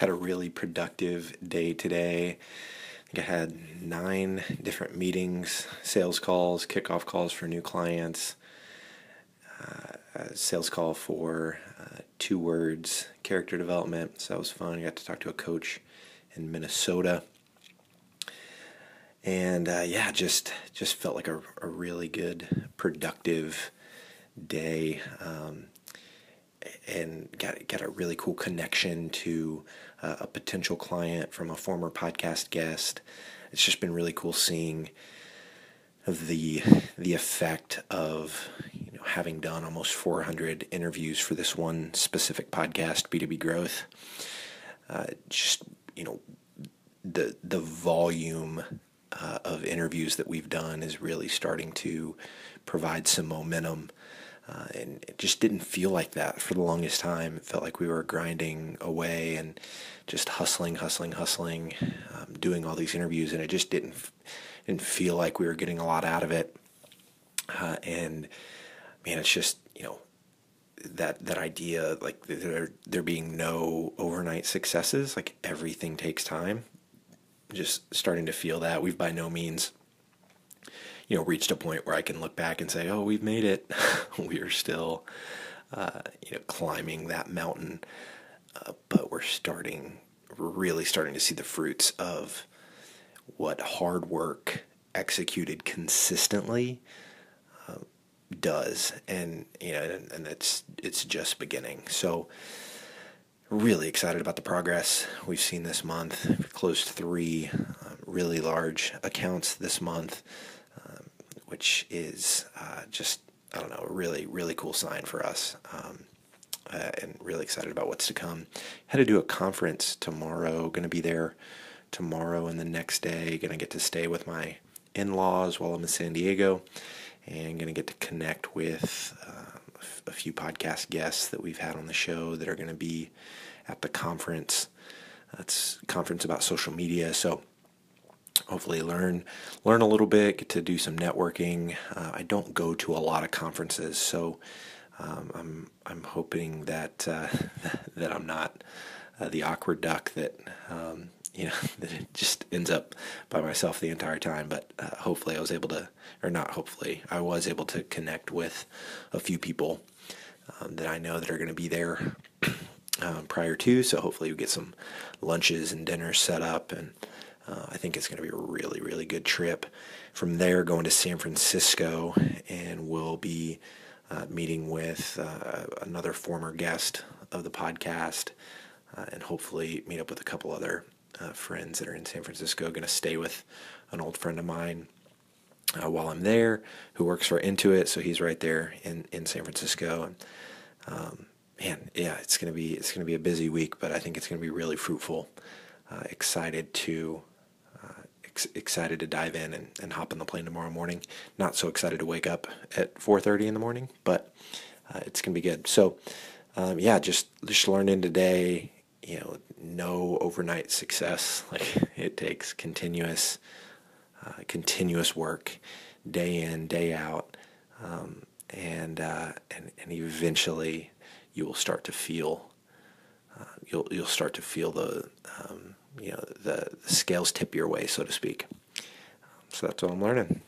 had a really productive day today. I think I had nine different meetings, sales calls, kickoff calls for new clients, uh, sales call for uh, two words, character development. So that was fun. I got to talk to a coach in Minnesota. And uh, yeah, just just felt like a, a really good, productive day. Um, and got got a really cool connection to uh, a potential client from a former podcast guest. It's just been really cool seeing the the effect of you know having done almost 400 interviews for this one specific podcast, B2B Growth. Uh, just you know the the volume uh, of interviews that we've done is really starting to provide some momentum uh, and it just didn't feel like that for the longest time. It felt like we were grinding away and just hustling, hustling, hustling, um, doing all these interviews, and it just didn't didn't feel like we were getting a lot out of it. Uh, and man, it's just you know that that idea like there there being no overnight successes. Like everything takes time. Just starting to feel that we've by no means you know, reached a point where I can look back and say, "Oh, we've made it. we are still, uh, you know, climbing that mountain, uh, but we're starting, really starting to see the fruits of what hard work executed consistently uh, does, and you know, and, and it's it's just beginning. So." Really excited about the progress we've seen this month. We've closed three uh, really large accounts this month which is uh, just I don't know, a really really cool sign for us. Um, uh, and really excited about what's to come. Had to do a conference tomorrow. Going to be there tomorrow and the next day. Going to get to stay with my in-laws while I'm in San Diego, and going to get to connect with uh, a few podcast guests that we've had on the show that are going to be at the conference. That's conference about social media, so hopefully learn learn a little bit, get to do some networking. Uh, I don't go to a lot of conferences, so um, I'm I'm hoping that uh, that I'm not uh, the awkward duck that um, you know that it just ends up by myself the entire time. But uh, hopefully, I was able to, or not hopefully, I was able to connect with a few people um, that I know that are going to be there. Um, prior to, so hopefully we get some lunches and dinners set up, and uh, I think it's going to be a really, really good trip. From there, going to San Francisco, and we'll be uh, meeting with uh, another former guest of the podcast, uh, and hopefully meet up with a couple other uh, friends that are in San Francisco. Going to stay with an old friend of mine uh, while I'm there, who works for Intuit, so he's right there in in San Francisco. And, um, man, yeah, it's gonna be it's gonna be a busy week, but I think it's gonna be really fruitful. Uh, excited to ex- excited to dive in and, and hop on the plane tomorrow morning. Not so excited to wake up at 4:30 in the morning, but uh, it's gonna be good. So, um, yeah, just just learning today. You know, no overnight success. Like it takes continuous, uh, continuous work, day in, day out, um, and uh, and and eventually you will start to feel. Uh, you'll you'll start to feel the um, you know the, the scales tip your way, so to speak. So that's what I'm learning.